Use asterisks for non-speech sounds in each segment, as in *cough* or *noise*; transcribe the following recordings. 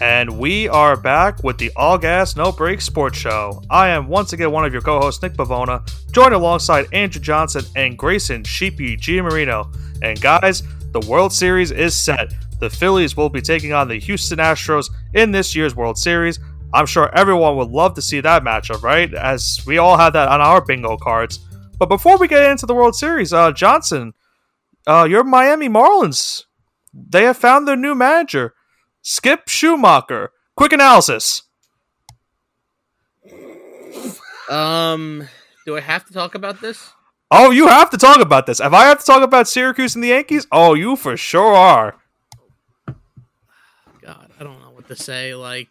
And we are back with the All Gas No Break Sports Show. I am once again one of your co-hosts, Nick Bivona, joined alongside Andrew Johnson and Graysen Sheepy Giammarino. And guys, the World Series is set. The Phillies will be taking on the Houston Astros in this year's World Series. I'm sure everyone would love to see that matchup, right? As we all have that on our bingo cards. But before we get into the World Series, uh, Johnson, uh, your Miami Marlins, they have found their new manager. Skip Schumaker. Quick analysis. Um, do I have to talk about this? Oh, you have to talk about this. If I have to talk about Syracuse and the Yankees, oh, you for sure are. God, I don't know what to say. Like,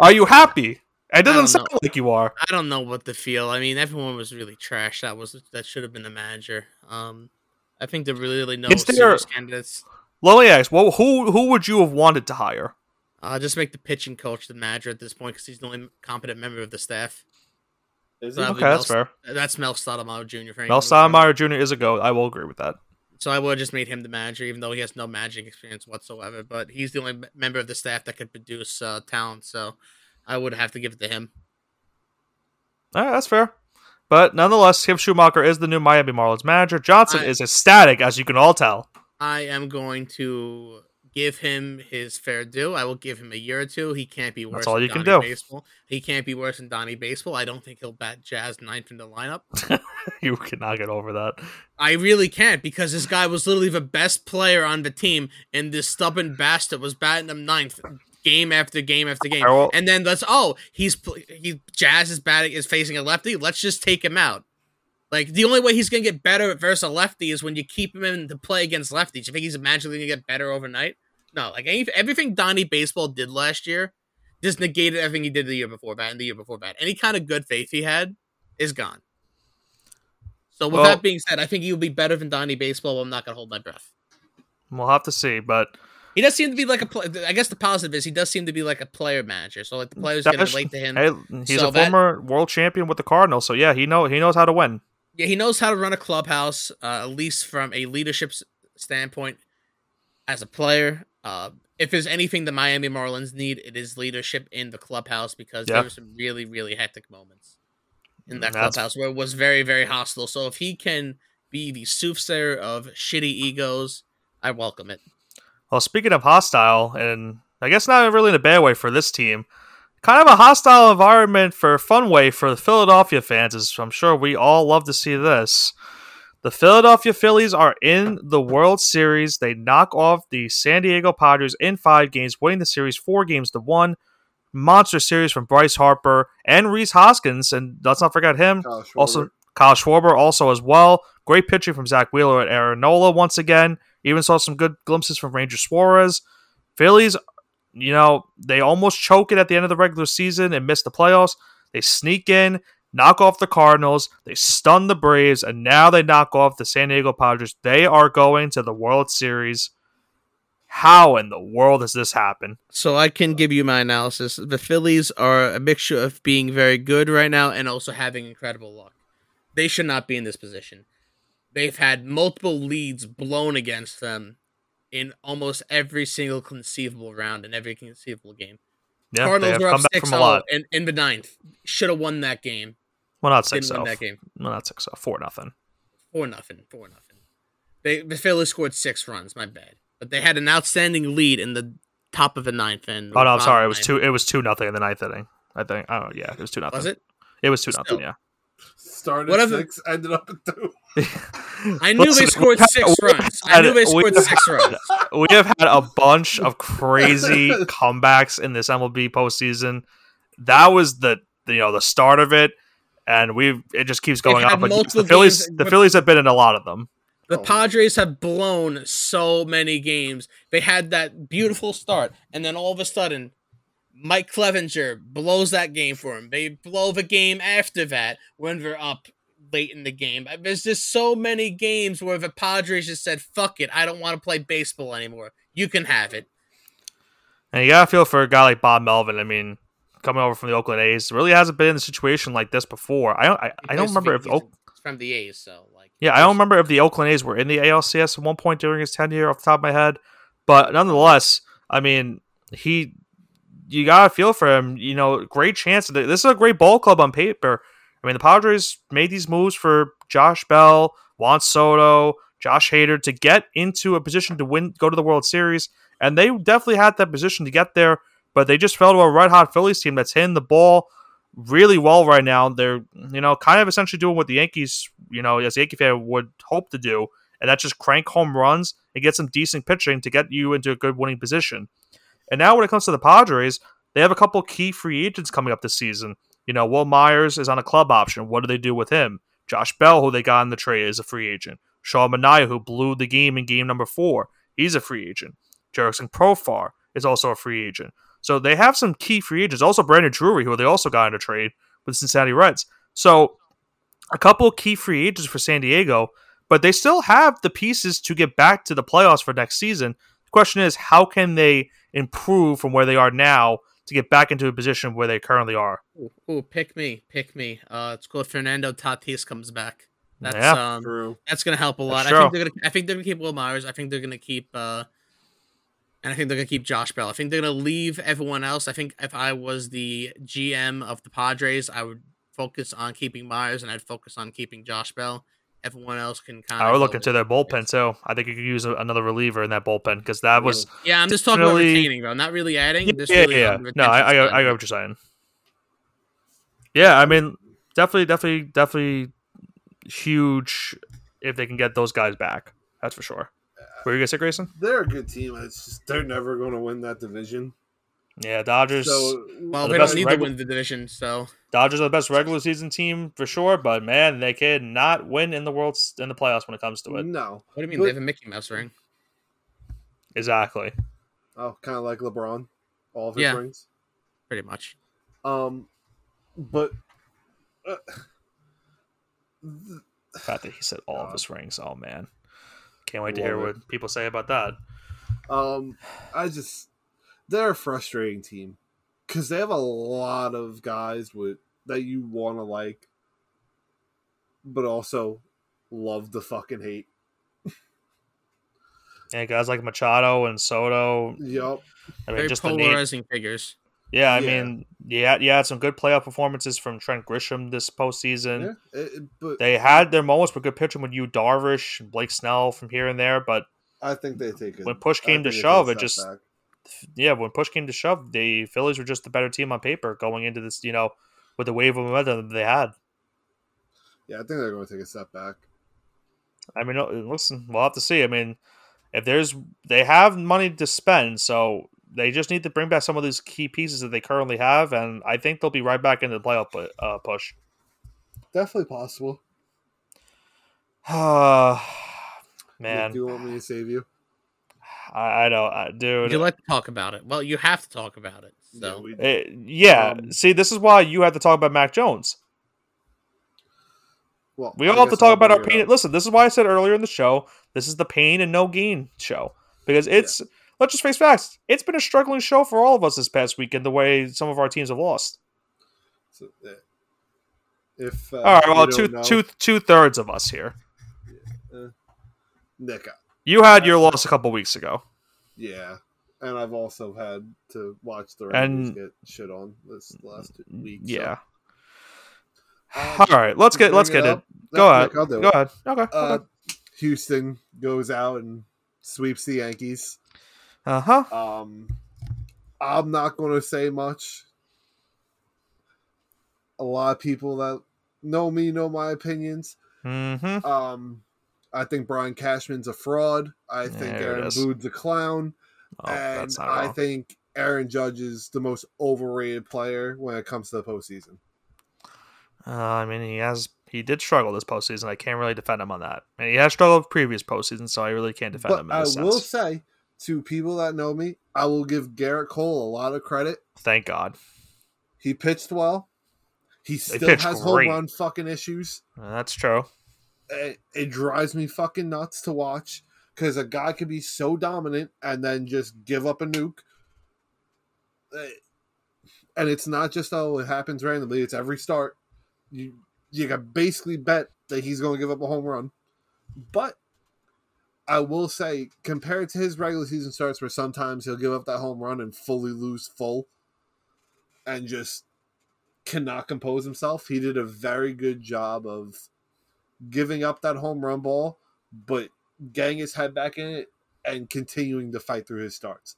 Are you happy? It doesn't sound know. like you are. I don't know what to feel. I mean, everyone was really trash. That was that should have been the manager. Um, I think there really, no serious candidates. Let me ask, well, who who would you have wanted to hire? Uh, just make the pitching coach the manager at this point because he's the only competent member of the staff. Is So Okay, would that's fair. That's Mel Stottlemyre Jr. For Mel anyone who doesn't know. Stottlemyre Jr. is a goat. I will agree with that. So I would have just made him the manager, even though he has no magic experience whatsoever. But he's the only member of the staff that could produce uh, talent. So I would have to give it to him. All right, that's fair. But nonetheless, Skip Schumaker is the new Miami Marlins manager. Johnson I- is ecstatic, as you can all tell. I am going to give him his fair due. I will give him a year or two. He can't be worse. That's all than you can Donnie do. Baseball. He can't be worse than Donnie Baseball. I don't think he'll bat Jazz ninth in the lineup. *laughs* you cannot get over that. I really can't because this guy was literally the best player on the team, and this stubborn bastard was batting him ninth game after game after game. Will- And then let's oh he's he Jazz is batting is facing a lefty. Let's just take him out. Like the only way he's gonna get better versus a lefty is when you keep him in to play against lefties. You think he's magically gonna get better overnight? No, like any, everything Donnie Baseball did last year just negated everything he did the year before that and the year before that. Any kind of good faith he had is gone. So with Well- that being said, I think he will be better than Donnie Baseball. But I'm not gonna hold my breath. We'll have to see. But He does seem to be like a. Play- I guess the positive is he does seem to be like a player manager. So like the players can That's- relate to him. hey, he's So a that- former world champion with the Cardinals, so yeah, he know he knows how to win. Yeah, he knows how to run a clubhouse, uh, at least from a leadership standpoint as a player. Uh, if there's anything the Miami Marlins need, it is leadership in the clubhouse because Yeah. there were some really, really hectic moments in that That's- clubhouse where it was very, very hostile. So if he can be the soothsayer of shitty egos, I welcome it. Well, speaking of hostile, and I guess not really in a bad way for this team, kind of a hostile environment for a fun way for the Philadelphia fans, as I'm sure we all love to see this. The Philadelphia Phillies are in the World Series. They knock off the San Diego Padres in five games, winning the series four games to one. Monster series from Bryce Harper and Rhys Hoskins, and let's not forget him. Kyle Also, Kyle Schwarber also as well. Great pitching from Zack Wheeler at Aaron Nola once again. Even saw some good glimpses from Ranger Suarez. Phillies, you know, they almost choke it at the end of the regular season and miss the playoffs. They sneak in, knock off the Cardinals, they stun the Braves, and now they knock off the San Diego Padres. They are going to the World Series. How in the world does this happen? So I can give you my analysis. The Phillies are a mixture of being very good right now and also having incredible luck. They should not be in this position. They've had multiple leads blown against them in almost every single conceivable round in every conceivable game. Yeah, Cardinals were up 6 from in, in the ninth. Should have won that game. Well, not six win that game. Well, not six zero. Four nothing. Four nothing. Four nothing. They the Phillies scored six runs. My bad, but they had an outstanding lead in the top of the ninth. And Oh no, I'm sorry. It was two. It was two nothing in the ninth inning. I think. Oh yeah, it was two nothing. Was it? It was two Still. nothing. Yeah. Started Whatever- six, ended up at two. *laughs* I knew they scored had- six we've runs. I knew they we've scored had- six runs. *laughs* we have had a bunch of crazy *laughs* comebacks in this MLB postseason. That was the, the you know the start of it, and we've it just keeps going had up. But the Phillies, games, the Phillies have been in a lot of them. The Oh. Padres have blown so many games. They had that beautiful start, and then all of a sudden, Mike Clevinger blows that game for him. They blow the game after that when they're up late in the game. Uh, there's just so many games where the Padres just said, "Fuck it, I don't want to play baseball anymore. You can have it." And you gotta feel for a guy like Bob Melvin. I mean, coming over from the Oakland A's, really hasn't been in a situation like this before. I don't. I, I don't remember if from the A's, so like Yeah, I don't remember if the Oakland A's were in the ALCS at one point during his tenure off the top of my head. But nonetheless, I mean, he you gotta feel for him. You know, great chance. This is a great ball club on paper. I mean, the Padres made these moves for Josh Bell, Juan Soto, Josh Hader to get into a position to win, go to the World Series, and they definitely had that position to get there. But they just fell to a red hot Phillies team that's hitting the ball really well right now. They're you know kind of essentially doing what the Yankees, you know, as a Yankee fan would hope to do, and that's just crank home runs and get some decent pitching to get you into a good winning position. And now when it comes to the Padres, they have a couple key free agents coming up this season. You know, Wil Myers is on a club option. What do they do with him? Josh Bell, who they got in the trade, is a free agent. Sean Manaea, who blew the game in game number four, he's a free agent. Jurickson Profar is also a free agent. So they have some key free agents. Also, Brandon Drury, who they also got in a trade with Cincinnati Reds. So a couple key free agents for San Diego, but they still have the pieces to get back to the playoffs for next season. The question is, how can they improve from where they are now to get back into a position where they currently are? Ooh, ooh pick me, pick me. Uh, it's called Fernando Tatis comes back. That's Yeah. um, True. that's gonna help a lot. That's I think they're gonna. I think they're gonna keep Wil Myers. I think they're gonna keep. uh and I think they're gonna keep Josh Bell. I think they're gonna leave everyone else. I think if I was the GM of the Padres, I would focus on keeping Myers and I'd focus on keeping Josh Bell. Everyone else can kind of. I would look into their bullpen too. I think you could use a- another reliever in that bullpen because that was Yeah, I'm just talking about Really- retaining, bro. Not really adding. yeah, just yeah, really yeah. No, I, I, retention I side. get what you're saying. Yeah, I mean, definitely, definitely, definitely huge if they can get those guys back. That's for sure. Were you gonna say, Graysen? They're a good team. It's just they're never going to win that division. Yeah, Dodgers. So Well, the they best don't need regu- to win the division, so Dodgers are the best regular season team for sure, but man, they can not win in the world in the playoffs when it comes to it. no. what do you mean? But- they have a Mickey Mouse ring. Exactly. Oh, kind of like LeBron, all of his Yeah. rings. Pretty much. Um, but uh, The fact that he said all of his rings. Oh man, can't wait to hear Love it. what people say about that. um, I just they're a frustrating team because they have a lot of guys with that you want to like, but also love to fucking hate. *laughs* Yeah, guys like Machado and Soto. Yup. I mean, Very just polarizing figures. Yeah, I Yeah. mean, yeah, you had some good playoff performances from Trent Grisham this postseason. Yeah. it- it- but They had their moments with good pitching with Yu, Darvish, and Blake Snell from here and there, but I think they take it when push came to shove, it just yeah, when push came to shove, the Phillies were just the better team on paper going into this, you know, with the wave of momentum that they had. Yeah, I think they're going to take a step back. I mean, uh, listen, we'll have to see. I mean, if there's they have money to spend, so they just need to bring back some of these key pieces that they currently have, and I think they'll be right back into the playoff uh, push. Definitely possible. *sighs* Man, do you want me to save you? I, I know, I, dude. You like to talk about it? Well, you have to talk about it. So we- Eh, yeah, Um, see, this is why you have to talk about Mac Jones. well, We I all have to talk I'll about our pain. up. Listen, this is why I said earlier in the show, this is the pain and no gain show because it's. Let's just face facts. It's been a struggling show for all of us this past weekend. The way some of our teams have lost. So, eh, if uh, all right, well, you two know, two two thirds of us here. Nick, uh, You had your loss a couple weeks ago. Yeah, and I've also had to watch the Rangers And- get shit on this last week. so, Yeah. um, All right, let's get let's get it. up. Go No, ahead. Nick, I'll do Go it. ahead. Okay. Uh, okay. Houston goes out and sweeps the Yankees. Uh huh. Um, I'm not going to say much. A lot of people that know me know my opinions. Mm-hmm. Um, I think Brian Cashman's a fraud. I think There Aaron. Boone's a clown, Oh, and I wrong. think Aaron Judge is the most overrated player when it comes to the postseason. Uh, I mean, he has he did struggle this postseason. I can't really defend him on that. And he has struggled previous postseason, so I really can't defend But him I will say to people that know me, I will give Gerrit Cole a lot of credit. Thank God. He pitched well. He still has great. home run fucking issues. That's true. It, it drives me fucking nuts to watch because a guy could be so dominant and then just give up a nuke. Uh, And it's not just oh it happens randomly; it's every start. You you can basically bet that he's going to give up a home run. But I will say, compared to his regular season starts, where sometimes he'll give up that home run and fully lose full, and just cannot compose himself. He did a very good job of giving up that home run ball, but getting his head back in it and continuing to fight through his starts.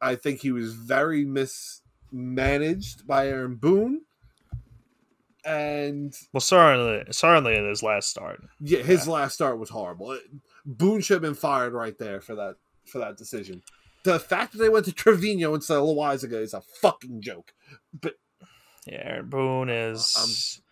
I think he was very mismanaged by Aaron Boone. And well, certainly, certainly in his last start. Yeah, his yeah. last start was horrible. Boone should have been fired right there for that for that decision. The fact that they went to Trevino instead of Loaisiga is a fucking joke. But yeah, Aaron Boone is.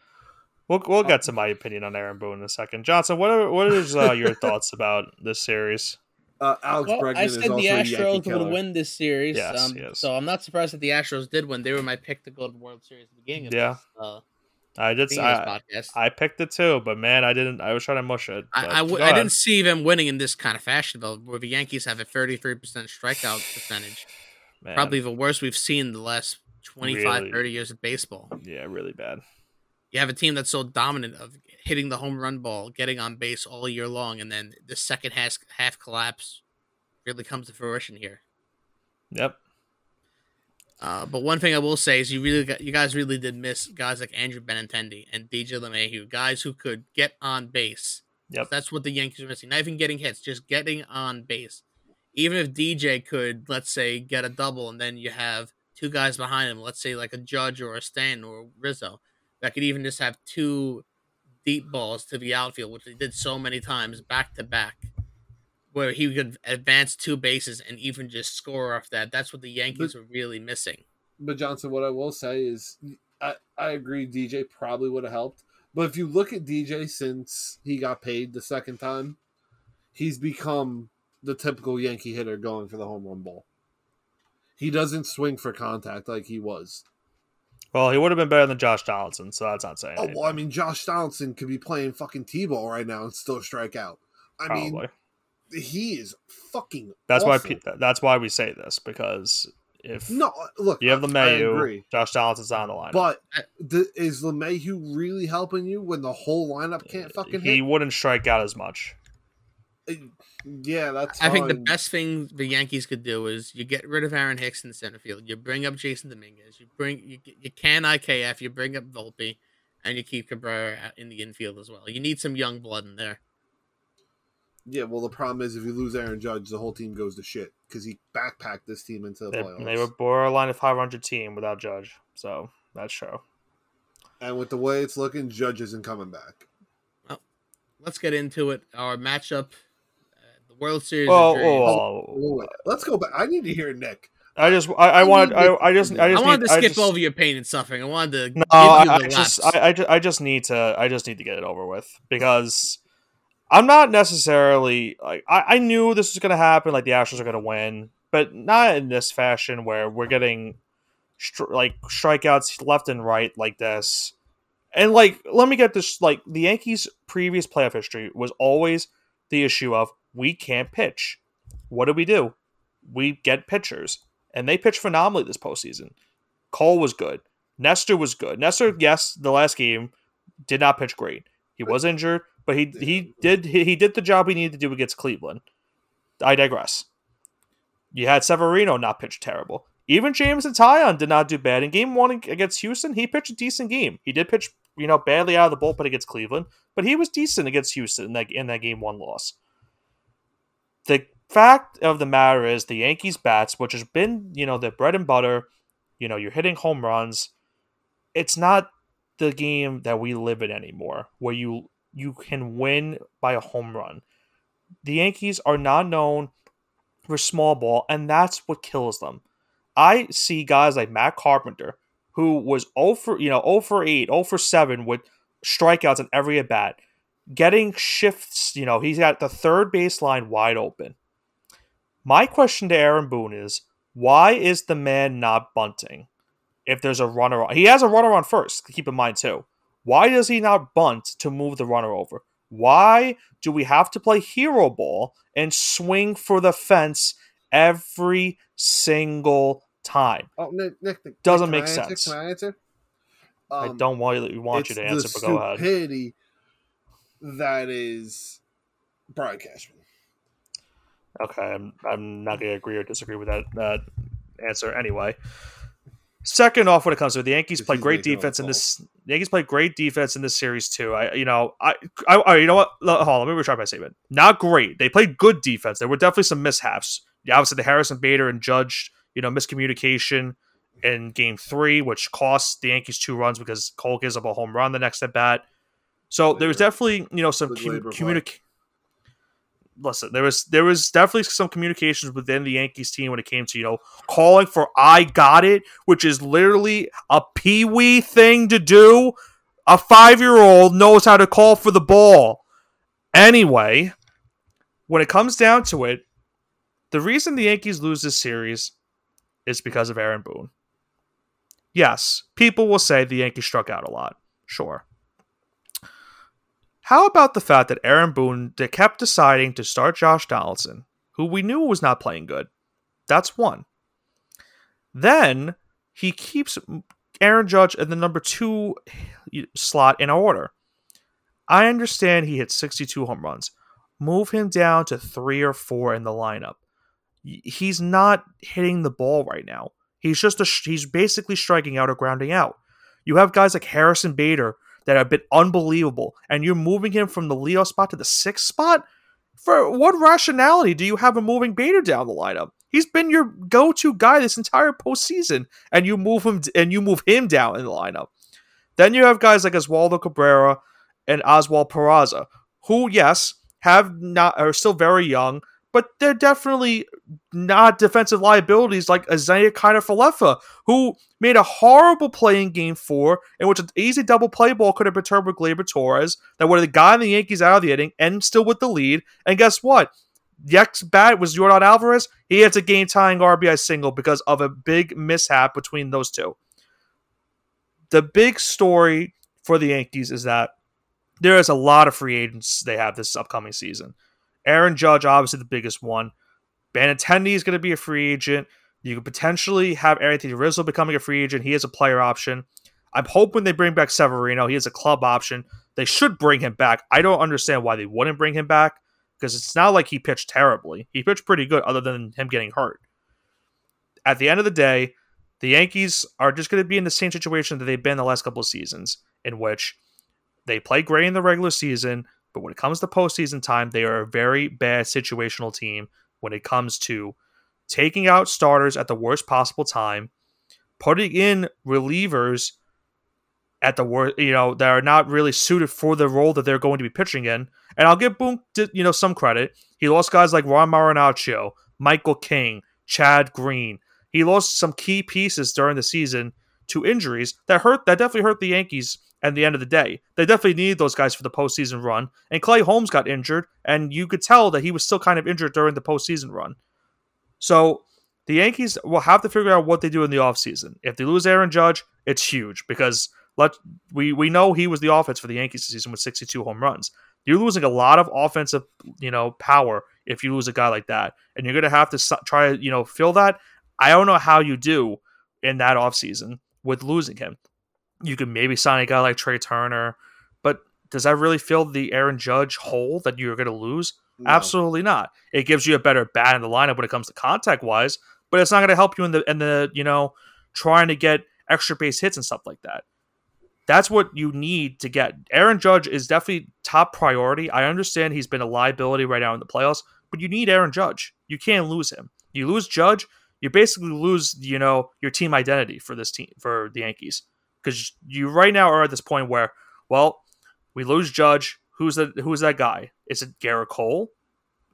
Um, we'll we'll get to my opinion on Aaron Boone in a second. Johnson, what are, what is uh, your *laughs* thoughts about this series? Uh, Alex well, Bregman I said the Astros would win this series. Yes, um, yes. So I'm not surprised that the Astros did win. They were my pick to go to the World Series at the beginning of yeah. This, uh, I did. I, I picked it too, but man, I didn't. I was trying to mush it. I I, w- I didn't see them winning in this kind of fashion though. Where the Yankees have a 33 percent strikeout percentage, man. probably the worst we've seen in the last 25, really, 30 years of baseball. Yeah, really bad. You have a team that's so dominant of hitting the home run ball, getting on base all year long, and then the second half half collapse really comes to fruition here. Yep. Uh, but one thing I will say is you really got, you guys really did miss guys like Andrew Benintendi and DJ LeMahieu, guys who could get on base. Yep. That's what the Yankees are missing. Not even getting hits, just getting on base. Even if DJ could, let's say, get a double, and then you have two guys behind him, let's say like a Judge or a Stan or Rizzo, that could even just have two deep balls to the outfield, which they did so many times back to back where he could advance two bases and even just score off that. That's what the Yankees but, were really missing. But Johnson, what I will say is, I, I agree. DJ probably would have helped, but if you look at DJ since he got paid the second time, he's become the typical Yankee hitter going for the home run ball. He doesn't swing for contact like he was. Well, he would have been better than Josh Donaldson, so that's not saying. Oh well, I mean, Josh Donaldson could be playing fucking T-ball right now and still strike out. I Probably. mean, he is fucking. That's why. That's why we say this because if no, uh, look, you have LeMahieu, Josh Donaldson's on the line. But the, is LeMahieu really helping you when the whole lineup can't uh, fucking? He hit? wouldn't strike out as much. Yeah, that's. I think the best thing the Yankees could do is you get rid of Aaron Hicks in the center field. You bring up Jasson Dominguez. You bring you you can IKF. You bring up Volpe, and you keep Cabrera in the infield as well. You need some young blood in there. Yeah, well, the problem is if you lose Aaron Judge, the whole team goes to shit because he backpacked this team into the they, playoffs. They were borderline a 500 team without Judge, so that's true. And with the way it's looking, Judge isn't coming back. Well, let's get into it. Our matchup, the World Series. Oh, oh, oh, let's go back. I need to hear Nick. I just, I, I wanted, I, I just, I just, I wanted need, to skip just, over your pain and suffering. I wanted to. No, I, I just, I, I, I just need to, I just need to get it over with because I'm not necessarily like I, I knew this was going to happen. Like the Astros are going to win, but not in this fashion where we're getting stri- like strikeouts left and right like this. And like, let me get this: like the Yankees' previous playoff history was always the issue of we can't pitch. What do we do? We get pitchers, and they pitch phenomenally this postseason. Cole was good. Nestor was good. Nestor, yes, the last game did not pitch great. He was injured but he he did he did the job he needed to do against Cleveland. I digress. You had Severino not pitch terrible. Even Jameson Taillon did not do bad in Game One against Houston. He pitched a decent game. He did pitch you know badly out of the bullpen against Cleveland, but he was decent against Houston in that in that Game One loss. The fact of the matter is the Yankees bats, which has been you know their bread and butter. You know you're hitting home runs. It's not the game that we live in anymore, where you you can win by a home run. The Yankees are not known for small ball, and that's what kills them. I see guys like Matt Carpenter, who was 0 for you know 0 for 8, 0 for 7 with strikeouts in every at bat, getting shifts. You know he's got the third baseline wide open. My question to Aaron Boone is, why is the man not bunting? If there's a runner, on? he has a runner on first. Keep in mind too. Why does he not bunt to move the runner over? Why do we have to play hero ball and swing for the fence every single time? Oh, Nick, Nick, Nick doesn't make sense. Can I answer? Um, I don't want, want you to answer, but go ahead. Stupidity that is Brian Cashman. Okay, I'm, I'm not going to agree or disagree with that, that answer anyway. Second off, when it comes to it, the Yankees play great defense in this. The Yankees play great defense in this series too. I, you know, I, I, I you know what? Hold on, let me retry my statement. Not great. They played good defense. There were definitely some mishaps. Yeah, obviously, the Harrison Bader and Judge, you know, miscommunication in Game Three, which cost the Yankees two runs because Cole gives up a home run the next at bat. So there was definitely, you know, some com- communication. Listen, there was there was definitely some communications within the Yankees team when it came to you know calling for "I got it," which is literally a pee wee thing to do. A five year old knows how to call for the ball. Anyway, when it comes down to it, the reason the Yankees lose this series is because of Aaron Boone. Yes, people will say the Yankees struck out a lot. Sure. How about the fact that Aaron Boone kept deciding to start Josh Donaldson, who we knew was not playing good? That's one. Then he keeps Aaron Judge in the number two slot in order. I understand he hit 62 home runs. Move him down to three or four in the lineup. He's not hitting the ball right now. He's just a he's basically striking out or grounding out. You have guys like Harrison Bader that have been unbelievable, and you're moving him from the Leo spot to the sixth spot. For what rationality do you have him moving Bader down the lineup? He's been your go-to guy this entire postseason, and you move him and you move him down in the lineup. Then you have guys like Oswaldo Cabrera and Oswald Peraza, who, yes, have not are still very young, but they're definitely not defensive liabilities like Isiah Kiner Falefa, who made a horrible play in game four, in which an easy double play ball could have been turned with Gleyber Torres, that would have gotten the Yankees out of the inning and still with the lead. And guess what? The ex bat was Yordan Alvarez. He hits a game tying RBI single because of a big mishap between those two. The big story for the Yankees is that there is a lot of free agents they have this upcoming season. Aaron Judge, obviously the biggest one. Benintendi is going to be a free agent. You could potentially have Anthony Rizzo becoming a free agent. He is a player option. I'm hoping they bring back Severino. He is a club option. They should bring him back. I don't understand why they wouldn't bring him back because it's not like he pitched terribly. He pitched pretty good, other than him getting hurt. At the end of the day, the Yankees are just going to be in the same situation that they've been the last couple of seasons, in which they play great in the regular season, but when it comes to postseason time, they are a very bad situational team when it comes to taking out starters at the worst possible time, putting in relievers at the worst, you know, that are not really suited for the role that they're going to be pitching in. And I'll give Boone, you know, some credit. He lost guys like Ron Marinaccio, Michael King, Chad Green. He lost some key pieces during the season to injuries that hurt. That definitely hurt the Yankees. At the end of the day, they definitely needed those guys for the postseason run. And Clay Holmes got injured, and you could tell that he was still kind of injured during the postseason run. So the Yankees will have to figure out what they do in the offseason. If they lose Aaron Judge, it's huge because let we we know he was the offense for the Yankees this season with 62 home runs. You're losing a lot of offensive, you know, power if you lose a guy like that, and you're going to have to try to, you know, fill that. I don't know how you do in that offseason with losing him. You could maybe sign a guy like Trea Turner, but does that really fill the Aaron Judge hole that you're going to lose? No. Absolutely not. It gives you a better bat in the lineup when it comes to contact wise, but it's not going to help you in the in the you know trying to get extra base hits and stuff like that. That's what you need to get. Aaron Judge is definitely top priority. I understand he's been a liability right now in the playoffs, but you need Aaron Judge. You can't lose him. You lose Judge, you basically lose you know your team identity for this team for the Yankees because you right now are at this point where well we lose Judge. Who's that? Who's that guy? Is it Gerrit Cole?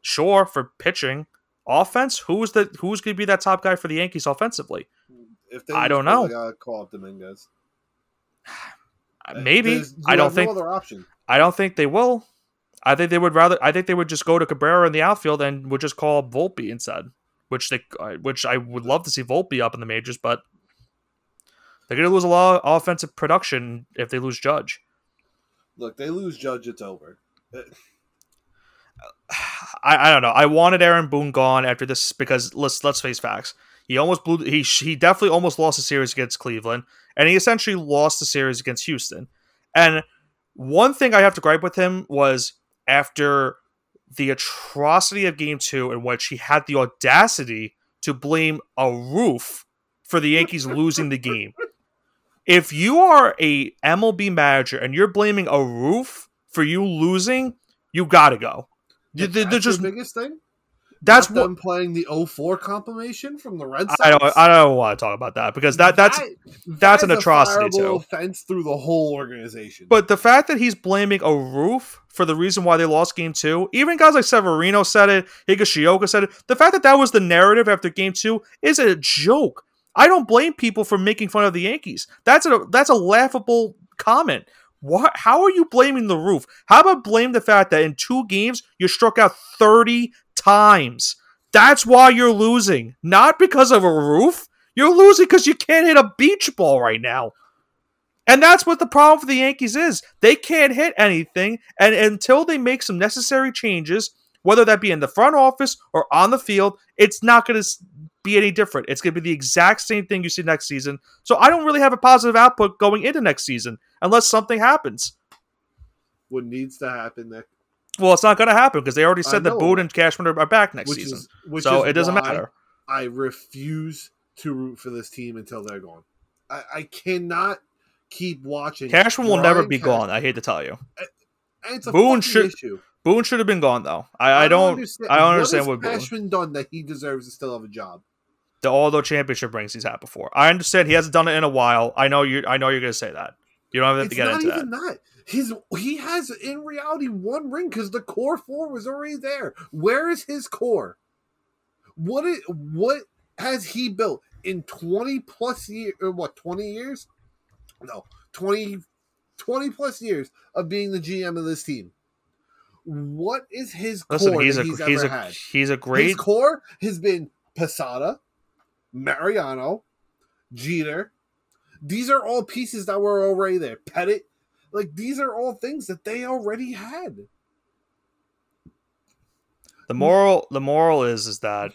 Sure, for pitching. Offense, who's the who's going to be that top guy for the Yankees offensively? If they I don't know. They gotta call up Dominguez. *sighs* Maybe I don't think no. I don't think they will. I think they would rather. I think they would just go to Cabrera in the outfield and would just call up Volpe instead. Which they, uh, which I would love to see Volpe up in the majors, but they're going to lose a lot of offensive production if they lose Judge. Look, they lose Judge, it's over. *sighs* I, I don't know. I wanted Aaron Boone gone after this because let's let's face facts. He almost blew. He he definitely almost lost the series against Cleveland, and he essentially lost the series against Houston. And one thing I have to gripe with him was after the atrocity of Game Two, in which he had the audacity to blame a roof for the Yankees losing the game. If you are a MLB manager and you're blaming a roof for you losing, you got to go. They're that's just the biggest thing. That's what them playing the 04 compilation from the Red Sox. I don't I don't want to talk about that because that that's that's an is a atrocity, too. Offense through the whole organization. But the fact that he's blaming a roof for the reason why they lost game two, even guys like Severino said it, Higashioka said it, the fact that that was the narrative after game two is a joke. I don't blame people for making fun of the Yankees. That's a that's a laughable comment. What? How are you blaming the roof? How about blame the fact that in two games you struck out thirty times? That's why you're losing, not because of a roof. You're losing because you can't hit a beach ball right now. And that's what the problem for the Yankees is. They can't hit anything, and until they make some necessary changes, whether that be in the front office or on the field, it's not going to be any different. It's going to be the exact same thing you see next season. So I don't really have a positive output going into next season unless something happens. what needs to happen, Nick, Well, it's not going to happen because they already said that. Boone and Cashman are back next which season. is So it doesn't matter. I refuse to root for this team until they're gone. I, I cannot keep watching. Cashman will never be Cash- gone. I hate to tell you. And it's a Boone should- issue. Boone should have been gone though. I, I, don't. understand. I don't what understand has what Boone. Cashman done that he deserves to still have a job. the all the championship rings he's had before. I understand he hasn't done it in a while. I know you. I know you're going to say that. You don't have to get not into that. even that. His he has in reality one ring because the core four was already there. Where is his core? What is what has he built in twenty plus years? Or what twenty years? No, 20, 20 plus years of being the GM of this team. What is his Listen, core he's that a he's he's ever a had? he's a great. His core has been Posada, Mariano, Jeter. These are all pieces that were already there. Pettitte, like these are all things that they already had. The moral the moral is is that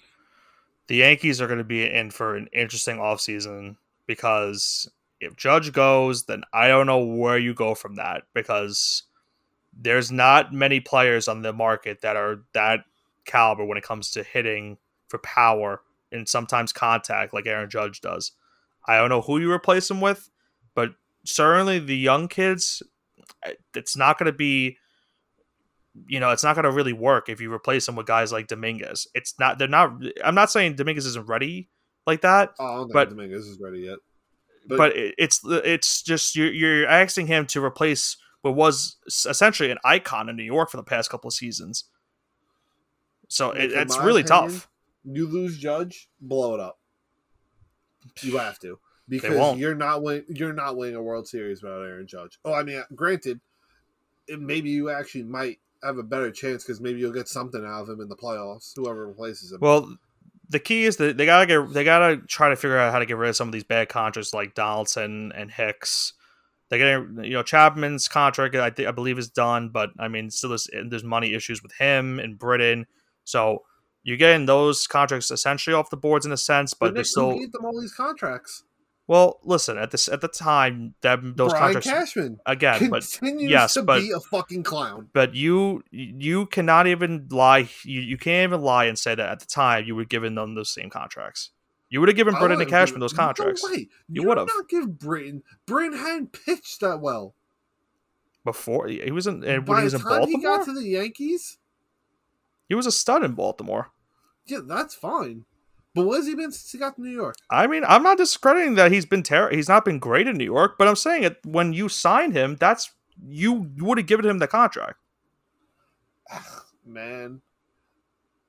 the Yankees are going to be in for an interesting offseason because if Judge goes, then I don't know where you go from that because there's not many players on the market that are that caliber when it comes to hitting for power and sometimes contact like Aaron Judge does. I don't know who you replace him with, but certainly the young kids, it's not going to be you know, it's not going to really work if you replace them with guys like Dominguez. It's not. They're not. I'm not saying Dominguez isn't ready like that, Oh, I don't think But- Dominguez is ready yet. but, it, it's it's just you're you're asking him to replace what was essentially an icon in New York for the past couple of seasons. So it, it's really opinion, tough. you lose Judge, blow it up. You have to because you're not win- you're not winning a World Series without Aaron Judge. Oh, I mean, granted, it, maybe you actually might have a better chance because maybe you'll get something out of him in the playoffs. Whoever replaces him. Well, the key is that they gotta get they gotta try to figure out how to get rid of some of these bad contracts like Donaldson and Hicks. They're getting you know Chapman's contract I, think I believe is done, but I mean still there's, there's money issues with him and Britton. So you're getting those contracts essentially off the boards in a sense, but Nick, they're still gave them all these contracts. well. Listen, at this at the time that those Brian contracts Cashman again, but continues yes, to but- be a fucking clown. but you you cannot even lie. You, you can't even lie and say that at the time you were giving them those same contracts. You would have given Britton and oh, Cashman those contracts No way. You You, would've. not give Britton. Britton hadn't pitched that well. before. He was in and when By he was the in time he got to the Yankees, He was a stud in Baltimore. Yeah, that's fine. But what has he been since he got to New York? I mean, I'm not discrediting that he's been terrible. he's not been great in New York, but I'm saying it when you signed him, that's you, would have given him the contract. Man,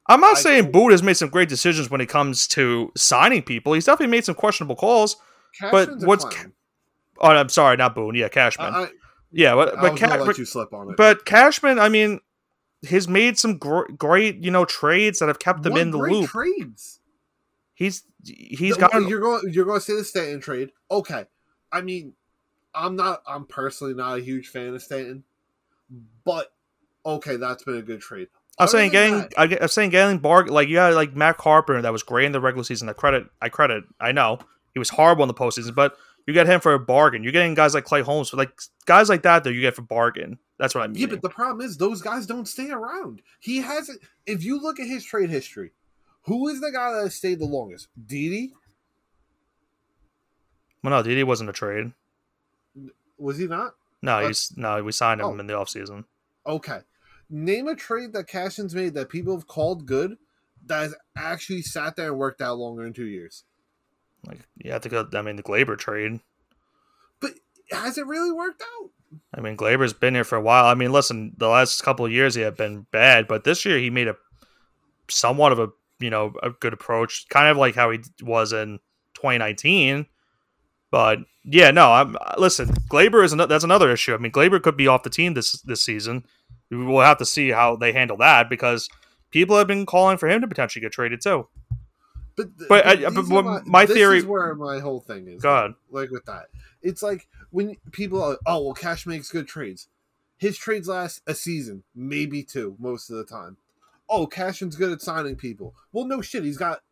I'm not I- saying Boone has made some great decisions when it comes to signing people. He's definitely made some questionable calls. Cashman's a what's clown. Oh, I'm sorry, not Boone. Yeah, Cashman. I, I, yeah, but I but, was Ca- let but, you slip on it. but Cashman, I mean, has made some gr- great you know trades that have kept them What in the great loop. Trades. He's he's got You're going. You're going to say the Stanton trade. Okay. I mean, I'm not. I'm personally not a huge fan of Stanton, but okay, that's been a good trade. I'm Other saying getting, I, I'm saying getting Barg like you had like Matt Carpenter that was great in the regular season. I credit, I credit. I know he was horrible in the postseason, but you get him for a bargain. You're getting guys like Clay Holmes for like guys like that that you get for bargain. That's what I mean. Yeah, but the problem is those guys don't stay around. He hasn't. If you look at his trade history, who is the guy that has stayed the longest? Didi, Well, no, Didi wasn't a trade. Was he not? No, Uh, he's no. We signed him oh. in the offseason. Okay. Name a trade that Cashman's made that people have called good that has actually sat there and worked out longer than two years. Like you have to go. I mean, the Gleyber trade. But has it really worked out? I mean, Gleyber's been here for a while. I mean, listen, the last couple of years he had been bad, but this year he made a somewhat of a you know a good approach, kind of like how he was in 2019. But yeah, no, I'm listen. Gleyber is another, that's another issue. I mean, Gleyber could be off the team this this season. We will have to see how they handle that because people have been calling for him to potentially get traded too. But, th- But I- but my this theory- is where my whole thing is. Go ahead. Like with that, it's like when people are, oh well, Cash makes good trades. His trades last a season, maybe two, most of the time. Oh, Cashman's good at signing people. Well, no shit, he's got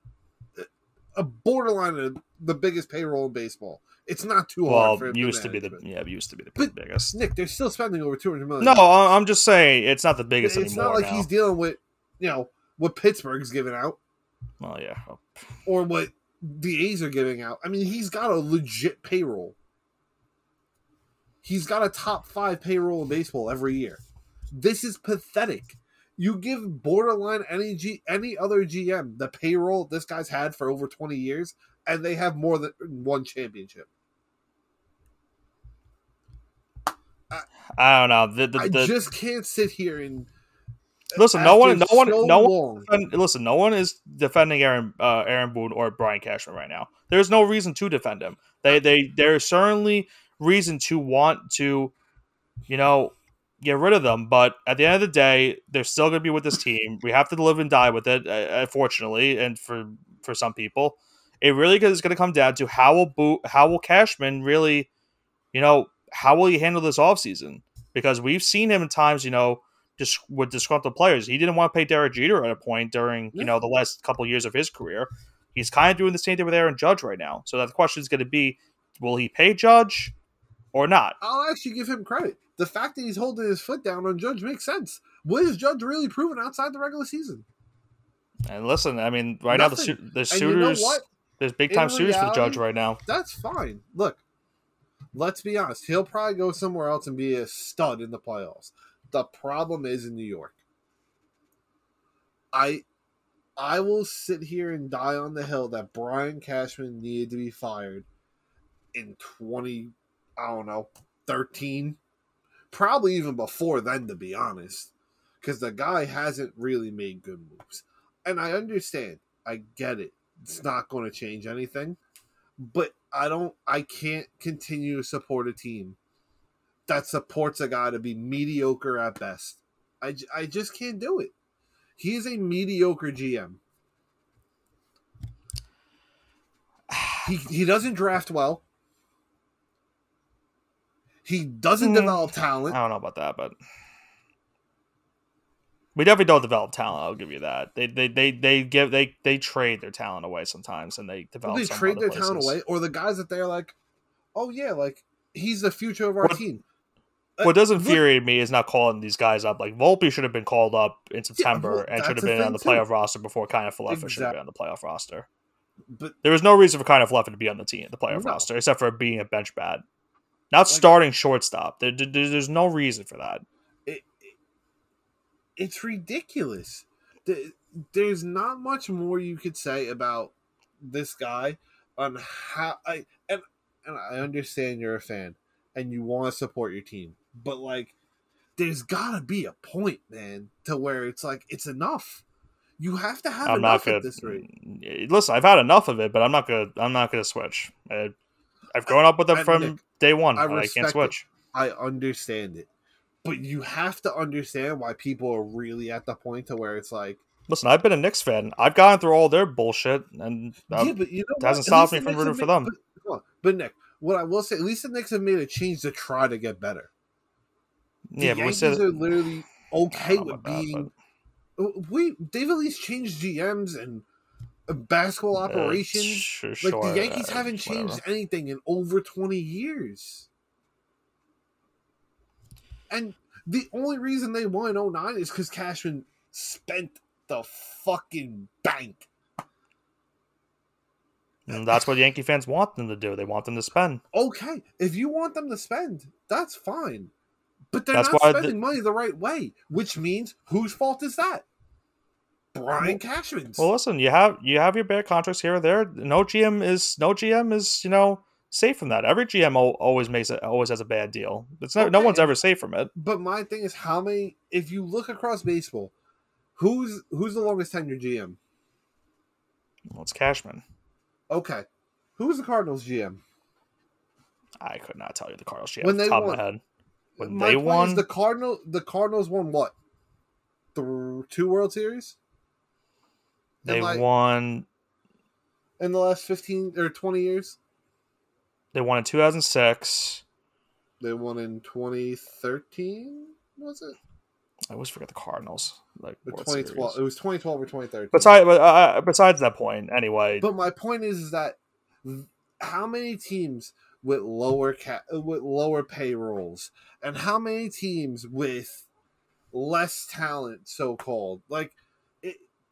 a borderline of the biggest payroll in baseball. It's not too Well, hard for him used to to be the yeah, used to be the But- biggest. Nick, they're still spending over two hundred million. No, I'm just saying it's not the biggest it's anymore. not like now. he's dealing with you know what Pittsburgh's giving out Well, yeah, or what the A's are giving out. I mean, he's got a legit payroll. He's got a top five payroll in baseball every year. This is pathetic. You give borderline any G, any other GM the payroll this guy's had for over twenty years, and they have more than one championship. I don't know. The, the, I the, just can't sit here and listen, no one, no one, so no one long- listen, no one is defending Aaron uh, Aaron Boone or Brian Cashman right now. There's no reason to defend him. They they there's certainly reason to want to, you know, get rid of them. But at the end of the day, they're still going to be with this team. We have to live and die with it, uh, unfortunately, and for for some people, it really is going to come down to how will Bo- how will Cashman really, you know, how will he handle this offseason? Because we've seen him in times, you know, just with disgruntled players. He didn't want to pay Derek Jeter at a point during, you know, the last couple years of his career. He's kind of doing the same thing with Aaron Judge right now. So that the question is going to be, will he pay Judge or not? I'll actually give him credit. The fact that he's holding his foot down on Judge makes sense. What has Judge really proven outside the regular season? And listen, I mean, right now the Nothing. su- there's you know suitors, there's big time suitors for the Judge right now. That's fine. Look, let's be honest. He'll probably go somewhere else and be a stud in the playoffs. The problem is in New York. I I will sit here and die on the hill that Brian Cashman needed to be fired in 20 I don't know, 13. Probably even before then to be honest. Cuz the guy hasn't really made good moves. And I understand. I get it. It's not going to change anything but I don't I can't continue to support a team that supports a guy to be mediocre at best. I, I just can't do it. He is a mediocre GM. He he doesn't draft well. He doesn't Hmm. develop talent. I don't know about that, but we definitely don't develop talent. I'll give you that. They they they, they give they they trade their talent away sometimes, and they develop. They trade their talent away, or the guys that they're like, oh yeah, like he's the future of our What- team. Uh, What does infuriate me is not calling these guys up. Like Volpe should have been called up in September well, and should have been on the too. playoff roster before Kiner Falefa should have been on the playoff roster. But There was no reason for Kiner Falefa to be on the team, the playoff No. roster, except for being a bench bat, not starting shortstop. There, there- there's no reason for that. it, it- it's ridiculous. The- There's not much more you could say about this guy on how I and and I understand you're a fan and you want to support your team, but like, there's got to be a point, man, to where it's like it's enough. You have to have I'm not enough gonna at this rate. listen. I've had enough of it, but I'm not gonna. I'm not gonna switch. I, I've grown up with them from Nick, day one. I I, can't it. switch. I understand it, but you have to understand why people are really at the point to where it's like, Listen, I've been a Knicks fan. I've gone through all their bullshit, and um, yeah, but you know it hasn't? Stopped me from rooting for them. But, but Nick, what I will say, at least the Knicks have made a change to try to get better. The yeah, but we Yankees said are literally okay I don't know with about that, being. we they've at least changed GMs and uh, basketball uh, operations. sh- like sure, the Yankees uh, haven't changed whatever. anything in over twenty years. And the only reason they won in 09 is because Cashman spent the fucking bank. And that's what Yankee fans want them to do. They want them to spend. Okay, if you want them to spend, that's fine. But they're That's not why the- spending money the right way, which means whose fault is that? Brian Cashman's. Well, listen, you have you have your bad contracts here or there. No GM is no GM is you know safe from that. Every GM always makes it always has a bad deal. It's no, no one's ever safe from it. But my thing is, how many? If you look across baseball, who's who's the longest tenured GM? Well, it's Cashman. Okay, who's the Cardinals GM? I could not tell you the Cardinals GM When they top won. of my head. When My they won, the Cardinal. The Cardinals won what? The two World Series they like- won. in the last fifteen or twenty years. They won in 2006. They won in twenty thirteen. Was it? I always forget the Cardinals. Like World 2012. It was 2012 or 2013. Besides, uh, besides that point, anyway. But my point is, is that how many teams with lower ca- with lower payrolls, and how many teams with less talent, so called, like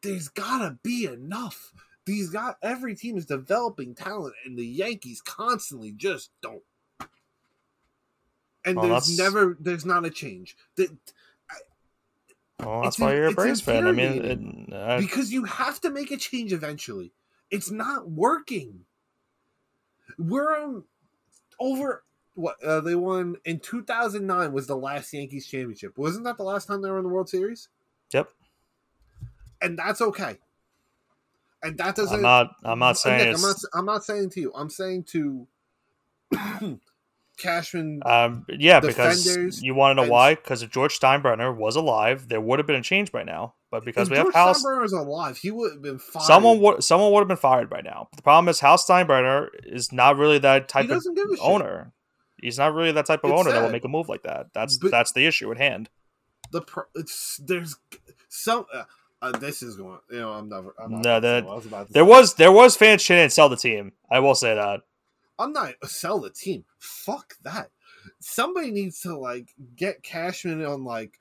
there's gotta be enough. These got every team is developing talent, and the Yankees constantly just don't. And Well, there's that's- never, there's not a change. That well, that's it's why you're a Braves fan. I mean, it, uh, because you have to make a change eventually. It's not working. We're on over what uh, they won in 2009 was the last Yankees championship. Wasn't that the last time they were in the World Series? Yep. And that's okay. And that doesn't. I'm not. I'm not Nick, saying I'm not. I'm not saying to you. I'm saying to *clears throat* Cashman. Um, yeah, because you want to know and- why? Because if George Steinbrenner was alive, there would have been a change by now. But because we have House, Steinbrenner was alive, he would have been fired. someone would someone would have been fired by now. But the problem is, House Steinbrenner is not really that type of a shit. owner. He's not really that type of It's owner that will make a move like that. That's But- that's the issue at hand. the pro- it's there's some uh, uh, this is going you know i'm never I'm not No, that- was There was there was fans shit and sell the team. I will say that. i'm not sell the team fuck that somebody needs to like get cashman on like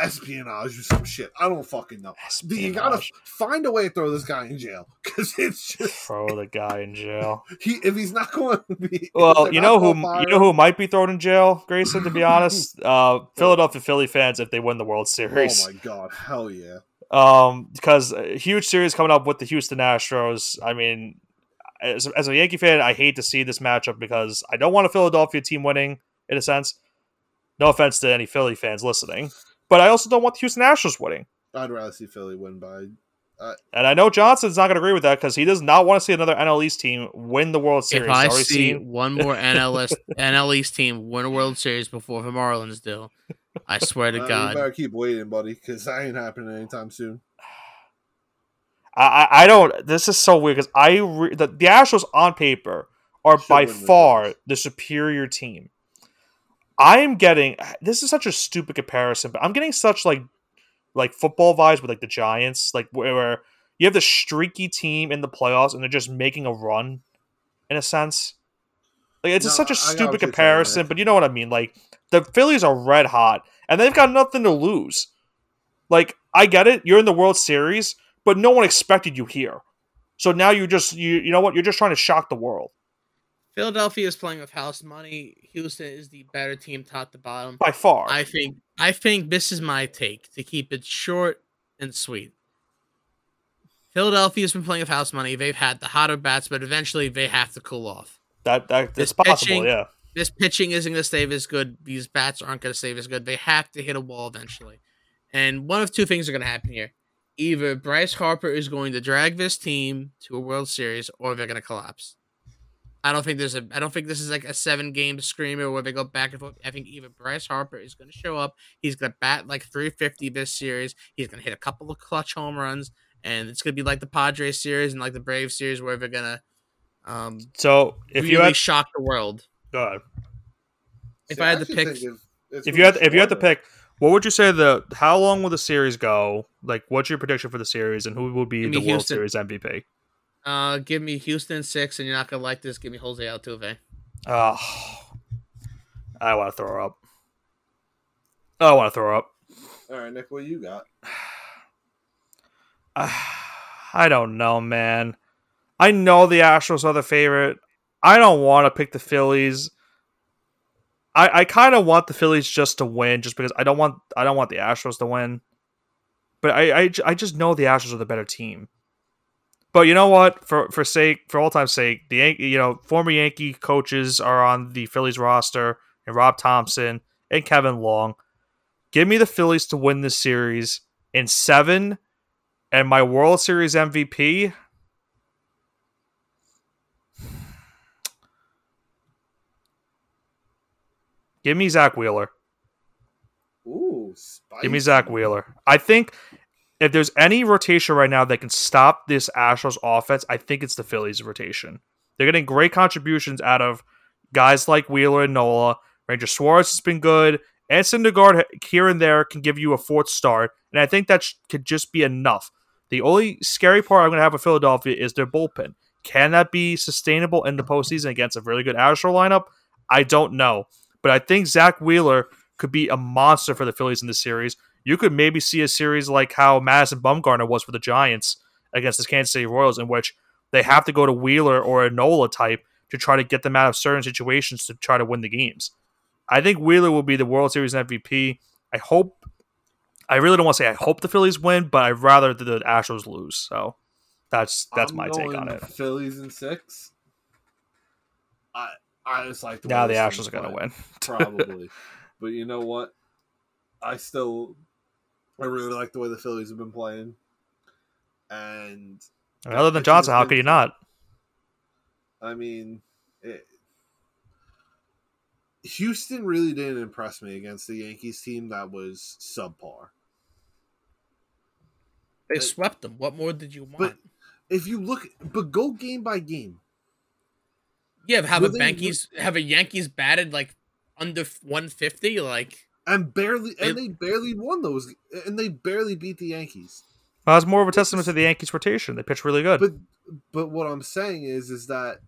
espionage or some shit i don't fucking know you gotta find a way to throw this guy in jail because it's just throw the guy in jail. *laughs* he if he's not going to be Well, you know who you know who might be thrown in jail, Graysen. To be *laughs* honest, uh, Philadelphia Philly fans if they win the World Series. oh my god hell yeah um, because a huge series coming up with the Houston Astros. I mean, as, as a Yankee fan, I hate to see this matchup because I don't want a Philadelphia team winning. In a sense, no offense to any Philly fans listening, but I also don't want the Houston Astros winning. i'd rather see philly win by And I know Johnson's not going to agree with that because he does not want to see another NL East team win the World Series. If I see seen- one more *laughs* NL East, NL East team win a World Series before the Marlins do, I swear to uh, you God. better keep waiting buddy because that ain't happening anytime soon *sighs* I, I I don't. This is so weird because I re, the, the Astros on paper are Should by win the far the superior team. I am getting this is such a stupid comparison, but I'm getting such like like football vibes with like the Giants, like where, where you have the streaky team in the playoffs and they're just making a run, in a sense. Like it's just such a stupid comparison, but you know what I mean. Like the Phillies are red hot and they've got nothing to lose. Like I get it, you're in the World Series, but no one expected you here. So now you just you you know what? You're just trying to shock the world Philadelphia is playing with house money. Houston is the better team, top to bottom. by far. I think. I think this is my take to keep it short and sweet. Philadelphia's been playing with house money. They've had the hotter bats, but eventually they have to cool off. that that This possible, pitching- yeah. This pitching isn't going to stay as good. These bats aren't going to stay as good. They have to hit a wall eventually. And one of two things are going to happen here. Either Bryce Harper is going to drag this team to a World Series, or they're going to collapse. I don't think there's a. I don't think this is like a seven game screamer where they go back and forth. I think even Bryce Harper is going to show up. He's going to bat like 350 this series. He's going to hit a couple of clutch home runs, and it's going to be like the Padres series and like the Braves series where they're going to um, So if really you had shock the world. go ahead. If See, I had to pick- if, if you had be if you had to pick, what would you say the how long will the series go? Like, what's your prediction for the series, and who will be Give the me World Houston. Series MVP? Uh, give me Houston six, and you're not gonna like this. Give me Jose Altuve. Oh, I want to throw up. I want to throw up. All right, Nick, what you got? *sighs* I don't know, man. I know the Astros are the favorite. I don't want to pick the Phillies. I, I kind of want the Phillies just to win, just because I don't want I don't want the Astros to win. But I, I, I just know the Astros are the better team. But you know what? For for sake for all time's sake, the Yan- you know former Yankee coaches are on the Phillies roster, and Rob Thomson and Kevin Long. Give me the Phillies to win this series in seven, and my World Series MVP. Give me Zack Wheeler. Ooh, spicy. Give me Zack Wheeler. I think if there's any rotation right now that can stop this Astros offense, I think it's the Phillies rotation. They're getting great contributions out of guys like Wheeler and Nola. Ranger Suarez has been good. And Syndergaard here and there can give you a fourth start. And I think that sh- could just be enough. The only scary part I'm going to have with Philadelphia is their bullpen. Can that be sustainable in the postseason against a really good Astro lineup? I don't know. But I think Zack Wheeler could be a monster for the Phillies in this series. You could maybe see a series like how Madison Bumgarner was for the Giants against the Kansas City Royals, in which they have to go to Wheeler or a Nola type to try to get them out of certain situations to try to win the games. I think Wheeler will be the World Series MVP. I hope. I really don't want to say I hope the Phillies win, but I'd rather the, the Astros lose. So that's that's I'm my take on it. Phillies in six. I I just like the Now the Astros are going to win. *laughs* probably. but you know what? I still, I really like the way the Phillies have been playing, and I other than Johnson, how could you not? I mean, it, Houston really didn't impress me against the Yankees team that was subpar. They swept them. What more did you want? But if you look, but go game by game. yeah, have were a Yankees have a Yankees batted like under 150. Like And barely, and It- they barely won those, and they barely beat the Yankees. Well, that's more of a testament to the Yankees' rotation. They pitch really good. But but what I'm saying is is that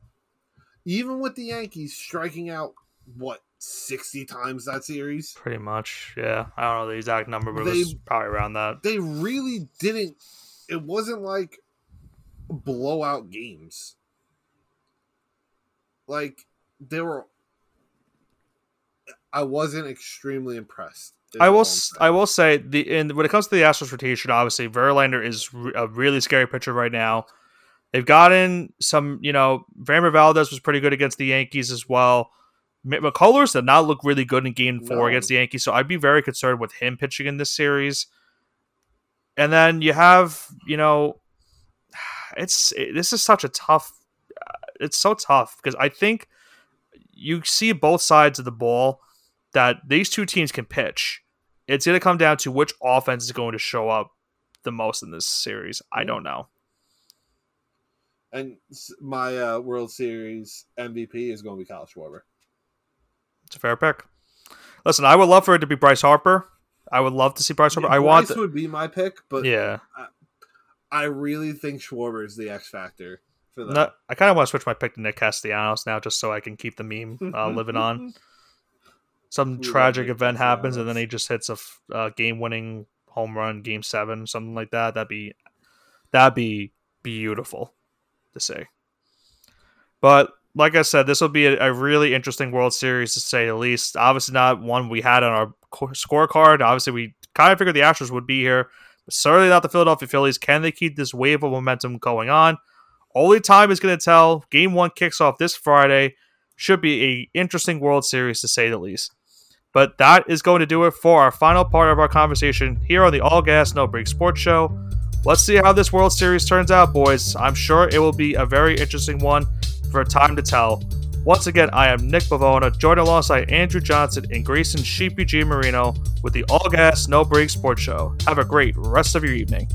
even with the Yankees striking out what sixty times that series, Pretty much, yeah. I don't know the exact number, but it They- was probably around that. they really didn't. It wasn't like blowout games. Like they were. I wasn't extremely impressed. I will. I'm s- saying. I will say the in when it comes to the Astros rotation, obviously Verlander is re- a really scary pitcher right now. They've gotten some, you know, Framber Valdez was pretty good against the Yankees as well. McCullers did not look really good in Game Four No. against the Yankees, so I'd be very concerned with him pitching in this series. And then you have, you know, *sighs* it's it, this is such a tough. Uh, it's so tough because I think you see both sides of the ball that these two teams can pitch. It's going to come down to which offense is going to show up the most in this series. I don't know. and my uh, World Series MVP is going to be Kyle Schwarber. It's a fair pick. Listen, I would love for it to be Bryce Harper. I would love to see Bryce Harper. I want, Bryce the, would be my pick, but yeah. I really think Schwarber is the X factor for that. No, I kind of want to switch my pick to Nick Castellanos now, just so I can keep the meme uh, living on. *laughs* Some love tragic event happens, and then he just hits a f- uh, game-winning home run, game seven, something like that. That'd be that'd be beautiful to see. But like I said, this will be a, a really interesting World Series to say the least. Obviously, not one we had on our co- scorecard. Obviously, we kind of figured the Astros would be here, but certainly not the Philadelphia Phillies. Can they keep this wave of momentum going on? Only time is going to tell. Game one kicks off this Friday. Should be a interesting World Series to say the least. But that is going to do it for our final part of our conversation here on the All Gas No Break Sports Show. Let's see how this World Series turns out, boys. I'm sure it will be a very interesting one for time to tell. Once again, I am Nick Bivona, joined alongside Andrew Johnson and Graysen Sheepy Giammarino with the All Gas No Break Sports Show. Have a great rest of your evening.